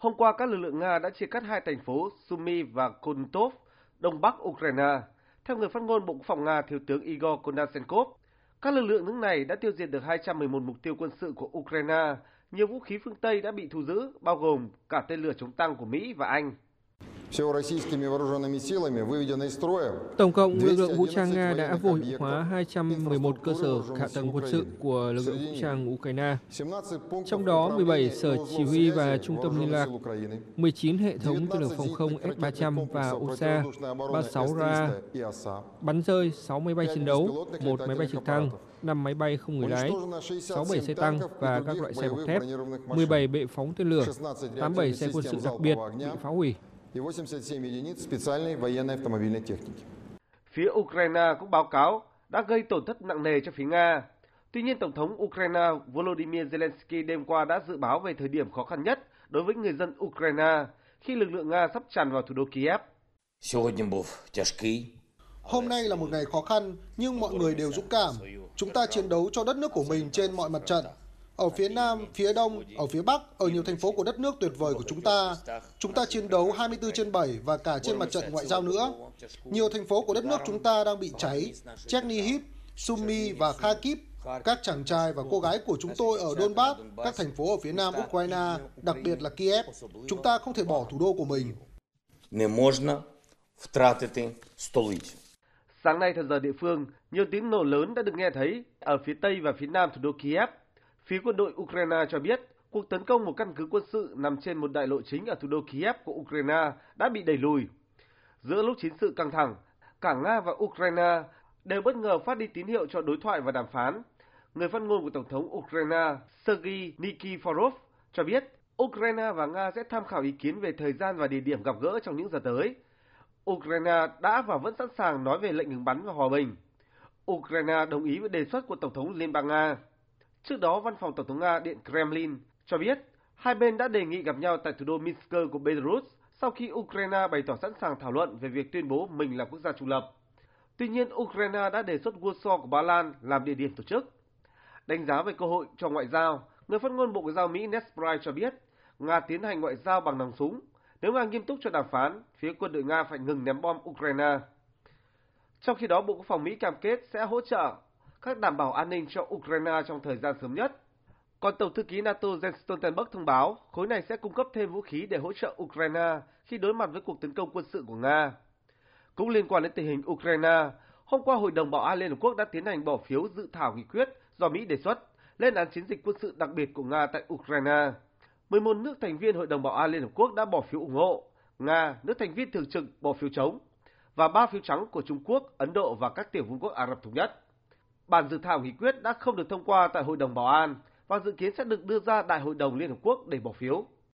Hôm qua, các lực lượng Nga đã chia cắt hai thành phố Sumy và Kuntov, đông bắc Ukraine. Theo người phát ngôn Bộ Quốc phòng Nga, Thiếu tướng Igor Konashenkov, các lực lượng nước này đã tiêu diệt được 211 mục tiêu quân sự của Ukraine. Nhiều vũ khí phương Tây đã bị thu giữ, bao gồm cả tên lửa chống tăng của Mỹ và Anh. Tổng cộng, lực lượng vũ trang Nga đã vô hiệu hóa 211 cơ sở hạ tầng quân sự của lực lượng vũ trang Ukraine, trong đó 17 sở chỉ huy và trung tâm liên lạc, 19 hệ thống tên lửa phòng không S-300 và OSA, 36 ra, bắn rơi 6 máy bay chiến đấu, một máy bay trực thăng, 5 máy bay không người lái, 67 xe tăng và các loại xe bọc thép, 17 bệ phóng tên lửa, 87 xe quân sự đặc biệt bị phá hủy и 87 единиц специальной военной автомобильной техники. Phía Ukraine cũng báo cáo đã gây tổn thất nặng nề cho phía Nga. Tuy nhiên, Tổng thống Ukraine Volodymyr Zelensky đêm qua đã dự báo về thời điểm khó khăn nhất đối với người dân Ukraine khi lực lượng Nga sắp tràn vào thủ đô Kiev. Hôm nay là một ngày khó khăn, nhưng mọi người đều dũng cảm. Chúng ta chiến đấu cho đất nước của mình trên mọi mặt trận ở phía Nam, phía Đông, ở phía Bắc, ở nhiều thành phố của đất nước tuyệt vời của chúng ta. Chúng ta chiến đấu 24 trên 7 và cả trên mặt trận ngoại giao nữa. Nhiều thành phố của đất nước chúng ta đang bị cháy. Chernihiv, Sumy và Kharkiv các chàng trai và cô gái của chúng tôi ở Donbass, các thành phố ở phía nam Ukraine, đặc biệt là Kiev. Chúng ta không thể bỏ thủ đô của mình. Sáng nay theo giờ địa phương, nhiều tiếng nổ lớn đã được nghe thấy ở phía tây và phía nam thủ đô Kiev. Phía quân đội Ukraine cho biết cuộc tấn công một căn cứ quân sự nằm trên một đại lộ chính ở thủ đô Kiev của Ukraine đã bị đẩy lùi. Giữa lúc chiến sự căng thẳng, cả Nga và Ukraine đều bất ngờ phát đi tín hiệu cho đối thoại và đàm phán. Người phát ngôn của Tổng thống Ukraine Sergei Nikiforov cho biết Ukraine và Nga sẽ tham khảo ý kiến về thời gian và địa điểm gặp gỡ trong những giờ tới. Ukraine đã và vẫn sẵn sàng nói về lệnh ngừng bắn và hòa bình. Ukraine đồng ý với đề xuất của Tổng thống Liên bang Nga. Trước đó, Văn phòng Tổng thống Nga Điện Kremlin cho biết hai bên đã đề nghị gặp nhau tại thủ đô Minsk của Belarus sau khi Ukraine bày tỏ sẵn sàng thảo luận về việc tuyên bố mình là quốc gia trung lập. Tuy nhiên, Ukraine đã đề xuất Warsaw của Ba Lan làm địa điểm tổ chức. Đánh giá về cơ hội cho ngoại giao, người phát ngôn Bộ Ngoại giao Mỹ Ned Price cho biết Nga tiến hành ngoại giao bằng nòng súng. Nếu Nga nghiêm túc cho đàm phán, phía quân đội Nga phải ngừng ném bom Ukraine. Trong khi đó, Bộ Quốc phòng Mỹ cam kết sẽ hỗ trợ các đảm bảo an ninh cho Ukraine trong thời gian sớm nhất. Còn Tổng thư ký NATO Jens Stoltenberg thông báo khối này sẽ cung cấp thêm vũ khí để hỗ trợ Ukraine khi đối mặt với cuộc tấn công quân sự của Nga. Cũng liên quan đến tình hình Ukraine, hôm qua Hội đồng Bảo an Liên Hợp Quốc đã tiến hành bỏ phiếu dự thảo nghị quyết do Mỹ đề xuất lên án chiến dịch quân sự đặc biệt của Nga tại Ukraine. 11 nước thành viên Hội đồng Bảo an Liên Hợp Quốc đã bỏ phiếu ủng hộ, Nga, nước thành viên thường trực bỏ phiếu chống, và ba phiếu trắng của Trung Quốc, Ấn Độ và các tiểu vương quốc Ả Rập Thống Nhất. Bản dự thảo nghị quyết đã không được thông qua tại Hội đồng Bảo an và dự kiến sẽ được đưa ra Đại hội đồng Liên Hợp Quốc để bỏ phiếu.